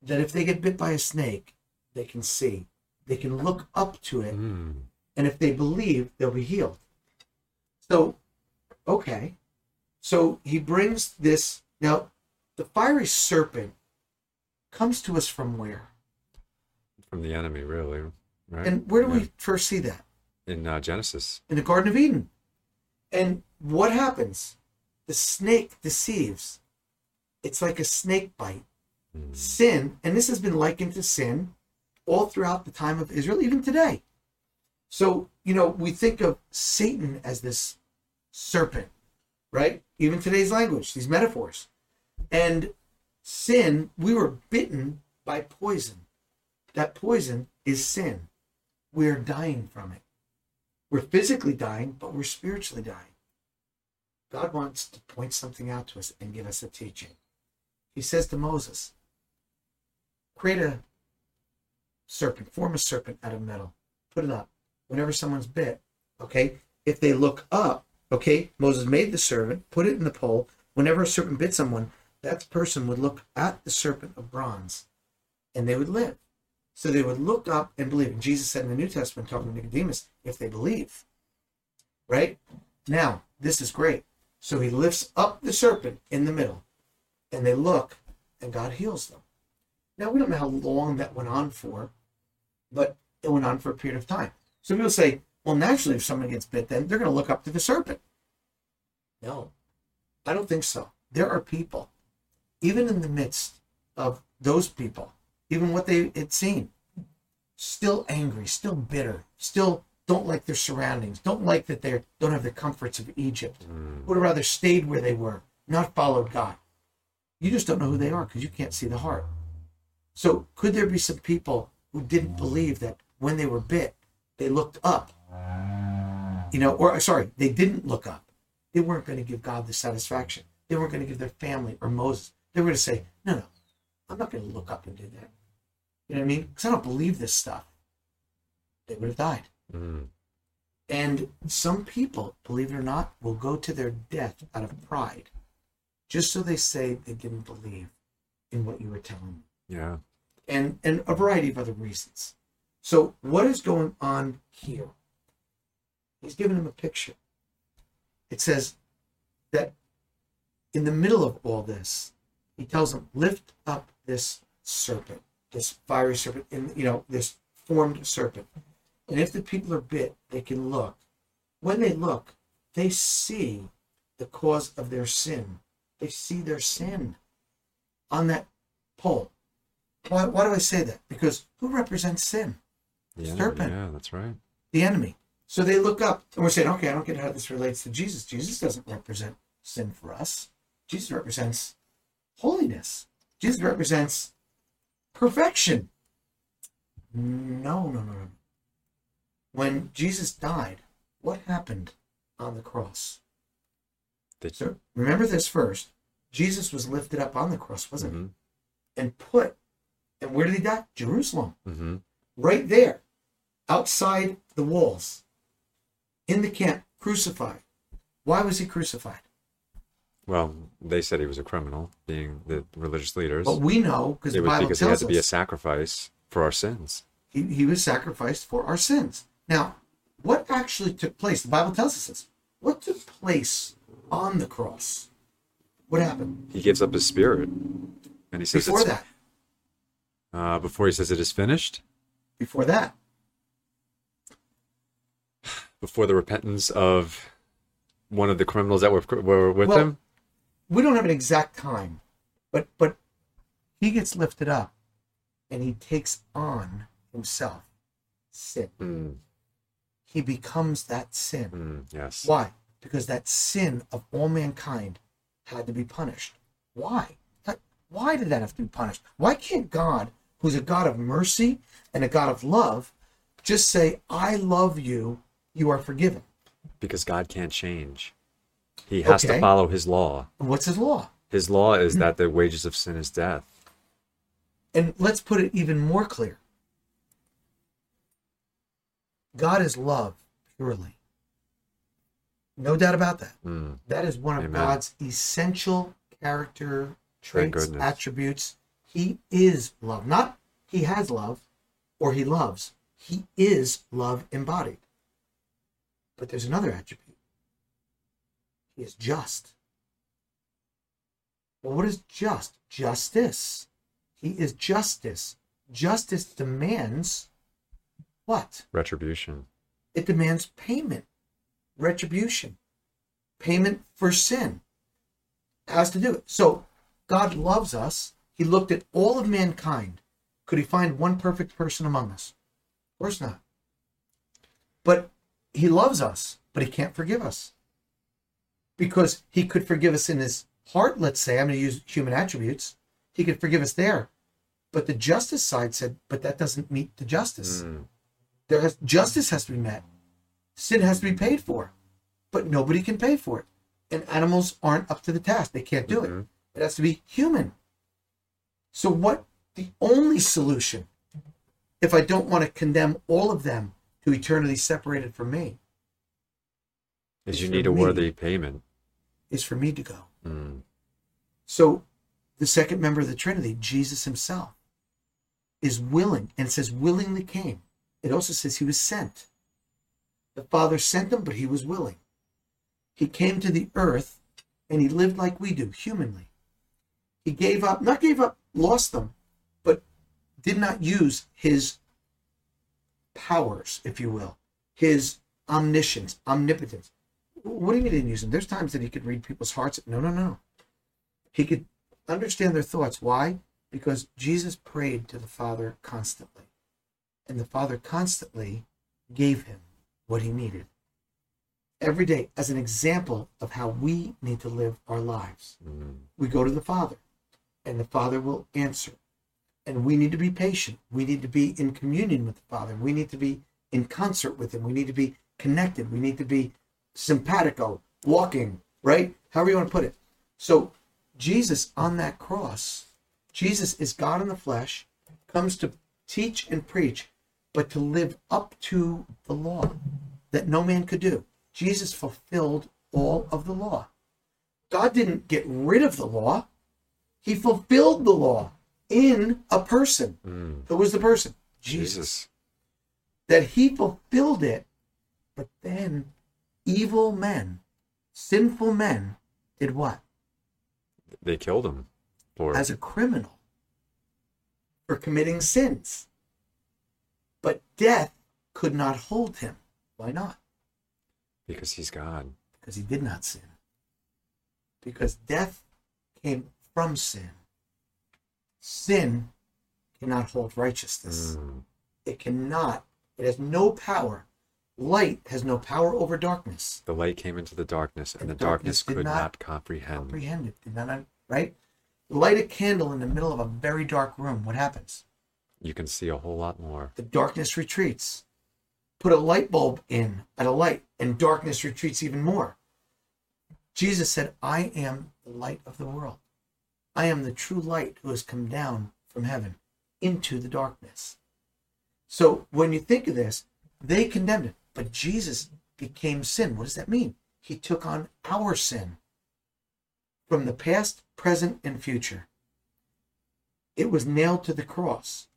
that if they get bit by a snake, they can see. They can look up to it, Mm. And if they believe, they'll be healed. So, okay. So he brings this. Now, the fiery serpent comes to us from where? From the enemy, really. Right? And where do Yeah. we first see that? In uh, Genesis. in the Garden of Eden. And what happens? The snake deceives. It's like a snake bite. Mm. Sin, and this has been likened to sin all throughout the time of Israel, even today. So, you know, we think of Satan as this serpent, right? Even today's language, these metaphors. And sin, we were bitten by poison. That poison is sin. We're dying from it. We're physically dying, but we're spiritually dying. God wants to point something out to us and give us a teaching. He says to Moses, create a serpent, form a serpent out of metal, put it up. Whenever someone's bit, okay, if they look up, okay, Moses made the serpent, put it in the pole, whenever a serpent bit someone, that person would look at the serpent of bronze and they would live. So they would look up and believe. And Jesus said in the New Testament, talking to Nicodemus, if they believe. Right? Now, this is great. So he lifts up the serpent in the middle and they look and God heals them. Now, we don't know how long that went on for, but it went on for a period of time. So people say, well, naturally, if someone gets bit, then they're going to look up to the serpent. No, I don't think so. There are people, even in the midst of those people, even what they had seen, still angry, still bitter, still don't like their surroundings, don't like that they don't have the comforts of Egypt, hmm. would have rather stayed where they were, not followed God. You just don't know who they are because you can't see the heart. So, could there be some people who didn't believe that when they were bit, they looked up? You know, or sorry, they didn't look up. They weren't going to give God the satisfaction. They weren't going to give their family or Moses. They were going to say, no, no, I'm not going to look up and do that. You know what I mean? Because I don't believe this stuff. They would have died. Mm. And some people, believe it or not, will go to their death out of pride just so they say they didn't believe in what you were telling them. Yeah. And, and a variety of other reasons. So, what is going on here? He's giving him a picture. It says that in the middle of all this, he tells him, lift up this serpent, this fiery serpent, in you know, this formed serpent. And if the people are bit, they can look. When they look, they see the cause of their sin. They see their sin on that pole. Why, why do I say that? Because who represents sin? Yeah. Serpent. Yeah, that's right. The enemy. So they look up and we're saying, okay, I don't get how this relates to Jesus. Jesus doesn't represent sin for us. Jesus represents holiness. Jesus represents perfection. No, no, no, no. When Jesus died, what happened on the cross? They, So remember this first. Jesus was lifted up on the cross, wasn't hmm he? And put, and where did he die? Jerusalem. hmm Right there, outside the walls, in the camp, crucified. Why was he crucified? Well, they said he was a criminal, being the religious leaders. But we know because it the was Bible because he had to be a sacrifice for our sins. he, he was sacrificed for our sins. Now, what actually took place? The Bible tells us this. What took place on the cross? What happened He gives up his spirit, and he says before that? Uh, before he says it is finished, Before that, before the repentance of one of the criminals that were were with Well, him. we don't have an exact time, but but he gets lifted up, and he takes on himself sin. Mm, He becomes that sin. mm, yes. Why? Because that sin of all mankind had to be punished. Why? That- Why did that have to be punished? Why can't God, who's a God of mercy and a God of love, just say, I love you, you are forgiven? Because God can't change. He has Okay. to follow his law. And what's his law? His law is that the wages of sin is death. And let's put it even more clear God is love purely. No doubt about that. Mm, That is one of Amen. God's essential character traits, attributes. He is love. Not he has love or he loves. He is love embodied. But there's another attribute. He is just. Well, what is just? Justice. He is justice. Justice demands what? retribution. It demands payment, retribution, payment for sin. Has to do it. So God loves us. He looked at all of mankind. Could he find one perfect person among us? Of course not. But he loves us, but he can't forgive us. Because he could forgive us in his heart, let's say. I'm going to use human attributes. He could forgive us there. But the justice side said, but that doesn't meet the justice Mm, there has justice has to be met sin has to be paid for but nobody can pay for it and animals aren't up to the task they can't do Mhm. it it has to be human so what the only solution if i don't want to condemn all of them to eternity separated from me is you need a me. worthy payment. is for me to go Mm. So the second member of the Trinity, Jesus himself, is willing, and it says willingly came. It also says he was sent. The Father sent him, but he was willing. He came to the earth and he lived like we do, humanly. He gave up, not gave up, lost them, but did not use his powers, if you will, his omniscience, omnipotence. What do you mean he didn't use them? There's times that he could read people's hearts. No, no, no. He could understand their thoughts. Why? Because Jesus prayed to the Father constantly. And the Father constantly gave him what he needed. Every day, as an example of how we need to live our lives. Mm. We go to the Father, and the Father will answer. And we need to be patient. We need to be in communion with the Father. We need to be in concert with Him. We need to be connected. We need to be simpatico, walking, right? However you want to put it. So, Jesus on that cross, Jesus is God in the flesh, comes to teach and preach, but to live up to the law that no man could do. Jesus fulfilled all of the law. God didn't get rid of the law, He fulfilled the law in a person. Mm. Who was the person? Jesus. That He fulfilled it, but then evil men, sinful men, did what? They killed him as a criminal for committing sins. But death could not hold him. Why not? because he's God. Because he did not sin. Because death came from sin. Sin cannot hold righteousness. Mm. It cannot, it has no power. Light has no power over darkness. The light came into the darkness, and, And the darkness darkness could not not, comprehend. Comprehend it. Did not, right? Light a candle in the middle of a very dark room. What happens? You can see a whole lot more. the darkness retreats. Put a light bulb in at a light, and darkness retreats even more. Jesus said, I am the light of the world. I am the true light who has come down from heaven into the darkness. So when you think of this, they condemned it, but Jesus became sin. What does that mean? He took on our sin from the past, present, and future. It was nailed to the cross.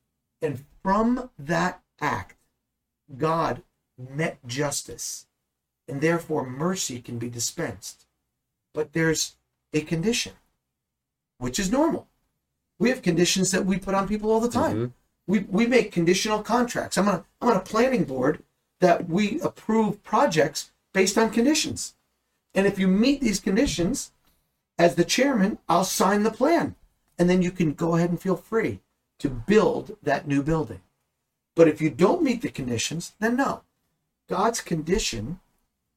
And from that act, God met justice, and therefore mercy can be dispensed. But there's a condition, which is normal. We have conditions that we put on people all the time. Mhm. We, we make conditional contracts. I'm on, a, I'm on a planning board that we approve projects based on conditions. And if you meet these conditions, as the chairman, I'll sign the plan. And then you can go ahead and feel free to build that new building. But if you don't meet the conditions, then no. God's condition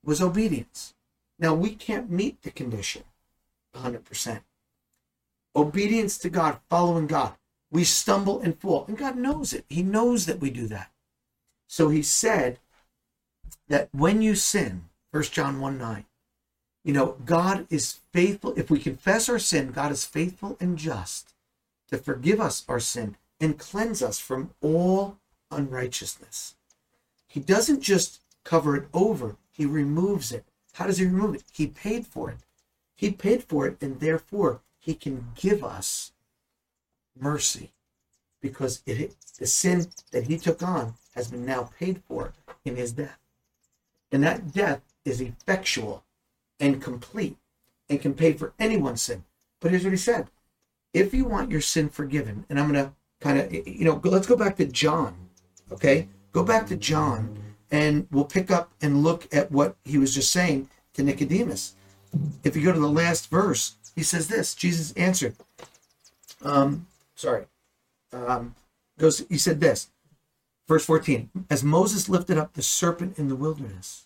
was obedience. Now, we can't meet the condition 100%. Obedience to God, following God. We stumble and fall, and God knows it. He knows that we do that. So he said that when you sin, 1 John 1 9, you know, God is faithful. If we confess our sin, God is faithful and just to forgive us our sin and cleanse us from all unrighteousness. He doesn't just cover it over, he removes it. How does he remove it? He paid for it. He paid for it, and therefore he can give us mercy because it, the sin that he took on has been now paid for in his death. And that death is effectual and complete and can pay for anyone's sin. But here's what he said if you want your sin forgiven, and I'm going to kind of, you know, let's go back to John, okay? Go back to John, and we'll pick up and look at what he was just saying to Nicodemus. If you go to the last verse, he says this Jesus answered, um, sorry, um, goes, he said this, verse 14, as Moses lifted up the serpent in the wilderness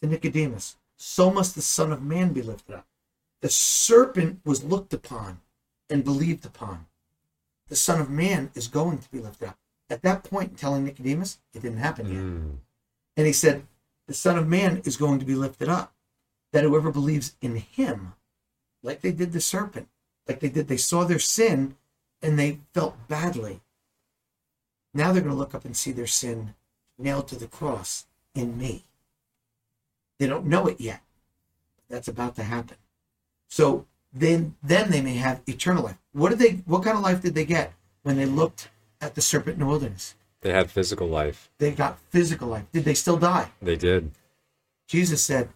to Nicodemus, so must the Son of Man be lifted up. The serpent was looked upon and believed upon. The Son of Man is going to be lifted up. At that point, telling Nicodemus, it didn't happen yet. Mm. And he said, The Son of Man is going to be lifted up, that whoever believes in him, like they did the serpent, like they did, they saw their sin and they felt badly. Now they're going to look up and see their sin nailed to the cross in me. They don't know it yet. That's about to happen. So then then they may have eternal life. What did they what kind of life did they get when they looked at the serpent in the wilderness? They had physical life. They got physical life. Did they still die? They did. Jesus said,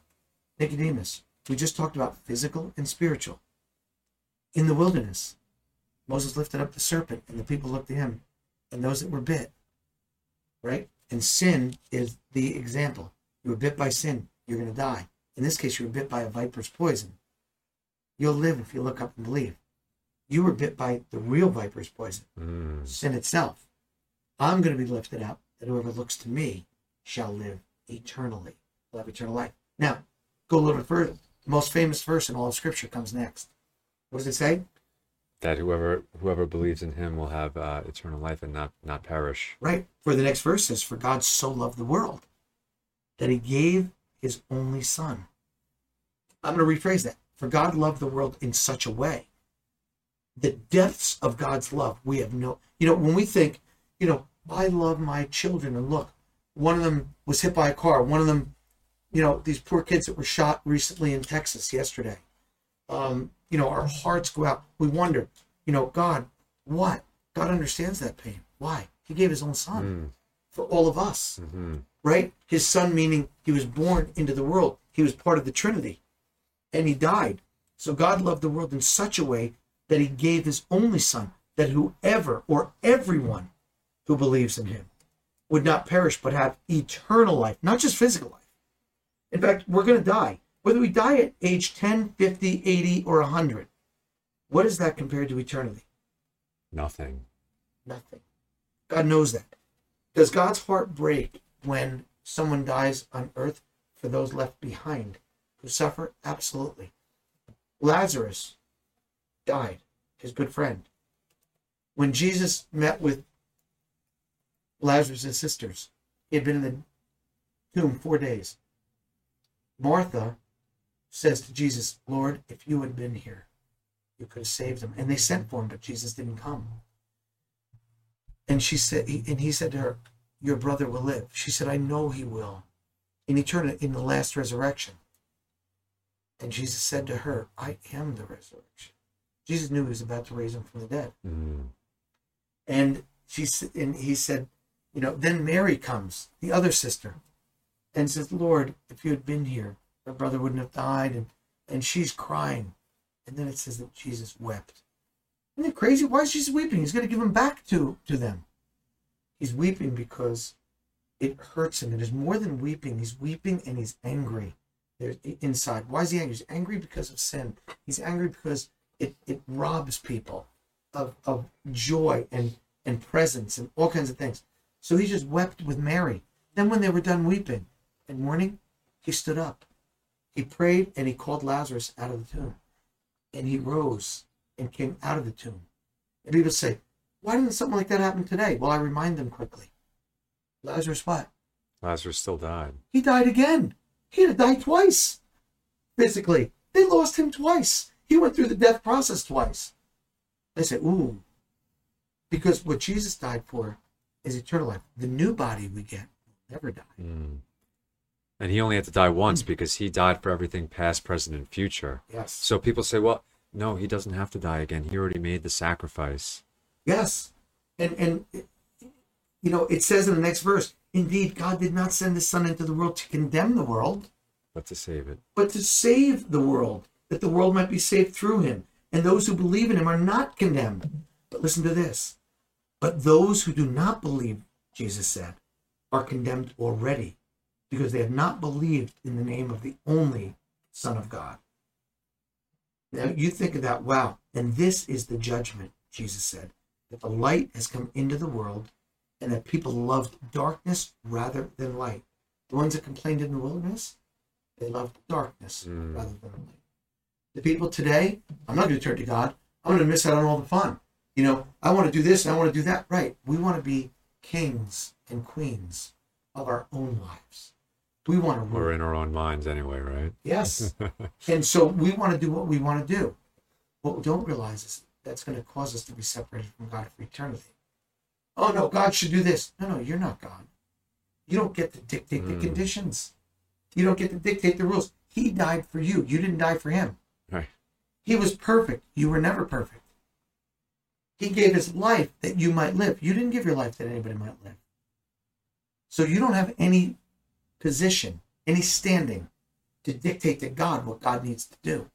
Nicodemus, we just talked about physical and spiritual. In the wilderness, Moses lifted up the serpent, and the people looked to him, and those that were bit. Right? And sin is the example. You were bit by sin, you're going to die. In this case, you were bit by a viper's poison. You'll live if you look up and believe. You were bit by the real viper's poison, Mm. sin itself. I'm going to be lifted up, that whoever looks to me shall live eternally. Will have eternal life. Now, go a little bit further. The most famous verse in all of Scripture comes next. What does it say? That whoever whoever believes in him will have uh, eternal life and not not perish. Right. For the next verse says, For God so loved the world that he gave his only son. I'm going to rephrase that. For God loved the world in such a way. The depths of God's love, we have no. You know, when we think, you know, I love my children, and look, one of them was hit by a car. One of them, you know, these poor kids that were shot recently in Texas yesterday. Um, you know, our hearts go out. We wonder, you know, God, what? God understands that pain. Why? He gave his own son Mm. for all of us, hmm right? His son, meaning he was born into the world. He was part of the Trinity and he died. So God loved the world in such a way that he gave his only son, that whoever or everyone who believes in him would not perish but have eternal life, not just physical life. In fact, we're going to die. Whether we die at age 10, 50, 80, or 100, what is that compared to eternity? Nothing. Nothing. God knows that. Does God's heart break when someone dies on earth for those left behind who suffer? Absolutely. Lazarus died, his good friend. When Jesus met with Lazarus' sisters, he had been in the tomb four days. Martha says to Jesus, Lord, if you had been here, you could have saved him. And they sent for him, but Jesus didn't come. And she said, and he said to her, Your brother will live. She said, I know he will. In eternity, in the last resurrection. And Jesus said to her, I am the resurrection. Jesus knew he was about to raise him from the dead. Mm. And she and he said, you know, then Mary comes, the other sister, and says, Lord, if you had been here, my brother wouldn't have died. And and she's crying. And then it says that Jesus wept. Isn't it crazy? Why is she weeping? He's going to give him back to, to them. He's weeping because it hurts him. It is more than weeping. He's weeping and he's angry inside. Why is he angry? He's angry because of sin. He's angry because it, it robs people of, of joy and, and presence and all kinds of things. So he just wept with Mary. Then when they were done weeping and mourning, he stood up. He prayed and he called Lazarus out of the tomb. And he rose and came out of the tomb. And people say, why didn't something like that happen today? Well, I remind them quickly. Lazarus what? Lazarus still died. He died again. He had to die twice. Physically. They lost him twice. He went through the death process twice. They say, ooh. Because what Jesus died for is eternal life. The new body we get will never die. Mm. And he only had to die once mm. because he died for everything past, present, and future. Yes. So people say, well, no, he doesn't have to die again. He already made the sacrifice. Yes. And and you know, it says in the next verse, indeed God did not send his son into the world to condemn the world, But to save it. but to save the world, that the world might be saved through him. And those who believe in him are not condemned. But listen to this. But those who do not believe, Jesus said, are condemned already, because they have not believed in the name of the only Son of God. Now you think of that, wow. And this is the judgment, Jesus said, that the light has come into the world and that people loved darkness rather than light. The ones that complained in the wilderness, they loved darkness Mm. rather than light. The people today, I'm not going to turn to God. I'm going to miss out on all the fun. You know, I want to do this and I want to do that. Right. We want to be kings and queens of our own lives. We want to rule. Or in our own minds anyway, right? Yes. *laughs* and so we want to do what we want to do. What we don't realize is that's going to cause us to be separated from God for eternity. Oh, no, God should do this. No, no, you're not God. You don't get to dictate the Mm. conditions, you don't get to dictate the rules. He died for you, you didn't die for him. Right. He was perfect. You were never perfect. He gave his life that you might live. You didn't give your life that anybody might live. So you don't have any position, any standing to dictate to God what God needs to do.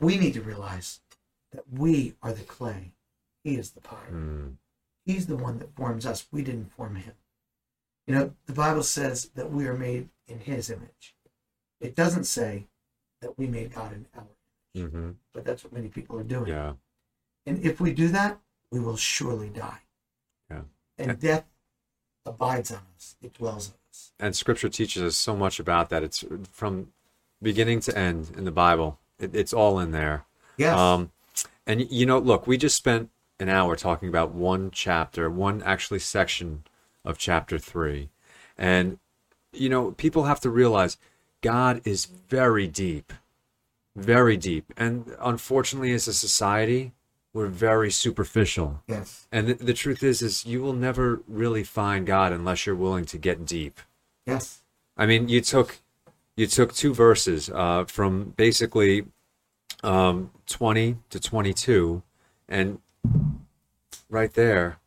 We need to realize that we are the clay. He is the potter. Mm. He's the one that forms us. We didn't form him. You know, the Bible says that we are made in his image. It doesn't say that we made God in our image, hmm but that's what many people are doing. Yeah. And if we do that, we will surely die. Yeah. And death abides on us, it dwells on us. And Scripture teaches us so much about that. It's from beginning to end in the Bible. It, it's all in there. Yes. Um, and you know, look, we just spent an hour talking about one chapter, one actually section of chapter three, and you know, people have to realize God is very deep, very deep, and unfortunately, as a society, we're very superficial. yes. And the, the truth is, is you will never really find God unless you're willing to get deep. Yes. I mean, you took you took two verses uh, from basically um, 20 to 22, and right there,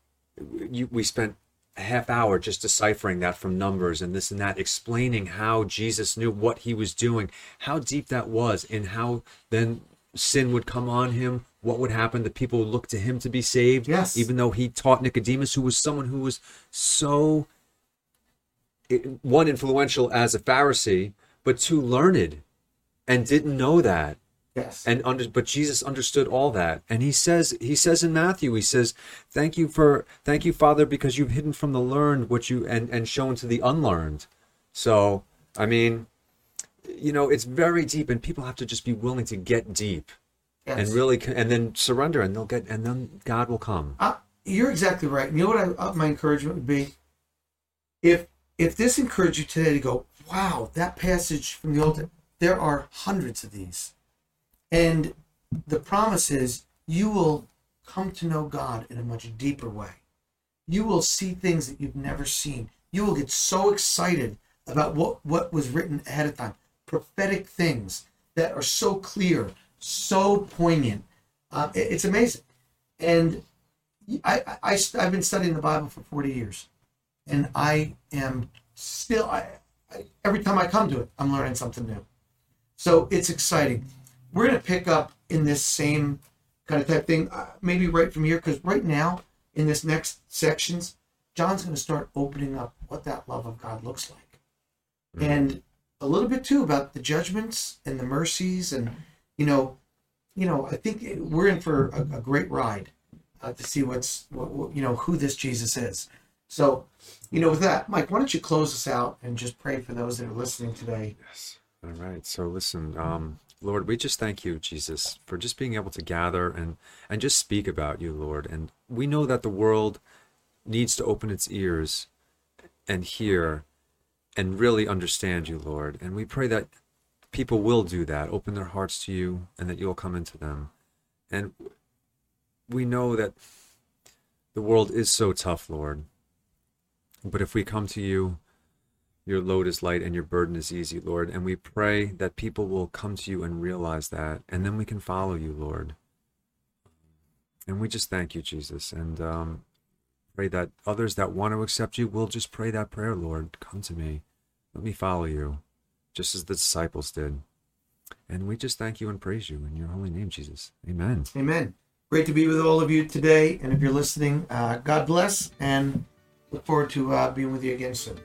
you, we spent a half hour just deciphering that from numbers and this and that, explaining how Jesus knew what he was doing, how deep that was, and how then sin would come on him. What would happen? The people would look to him to be saved. Yes. Even though he taught Nicodemus, who was someone who was so it- one influential as a Pharisee, but two learned and didn't know that. Yes. And under, but Jesus understood all that. And he says, he says in Matthew, he says, "Thank you for, thank you, Father, because you've hidden from the learned what you and and shown to the unlearned." So, I mean, you know, it's very deep, and people have to just be willing to get deep yes. and really, and then surrender, and they'll get, and then God will come. Uh, you're exactly right. You know what I, uh, my encouragement would be? If if this encouraged you today to go, wow, that passage from the Old, there are hundreds of these, and the promise is you will come to know God in a much deeper way. You will see things that you've never seen. You will get so excited about what what was written ahead of time, prophetic things that are so clear, so poignant. Uh, it- it's amazing, and I, I, have been studying the Bible for 40 years, and I am still I, I every time I come to it, I'm learning something new. So it's exciting. We're gonna pick up in this same kind of type thing, uh, maybe right from here, because right now in this next sections, John's gonna start opening up what that love of God looks like, and a little bit too about the judgments and the mercies, and you know, you know, I think we're in for a, a great ride uh, to see what's what, what, you know who this Jesus is. So, you know, with that, Mike, why don't you close us out and just pray for those that are listening today? Yes. All right. So listen, um, Lord, we just thank you, Jesus, for just being able to gather and and just speak about you, Lord. And we know that the world needs to open its ears and hear and really understand you, Lord. And we pray that people will do that, open their hearts to you, and that you'll come into them. And we know that the world is so tough, Lord. But if we come to you, your load is light and your burden is easy, Lord. And we pray that people will come to you and realize that, and then we can follow you, Lord. And we just thank you, Jesus, and um, pray that others that want to accept you will just pray that prayer, Lord. Come to me. Let me follow you, just as the disciples did. And we just thank you and praise you in your holy name, Jesus. Amen. Amen. Great to be with all of you today. And if you're listening, uh, God bless and look forward to uh, being with you again soon.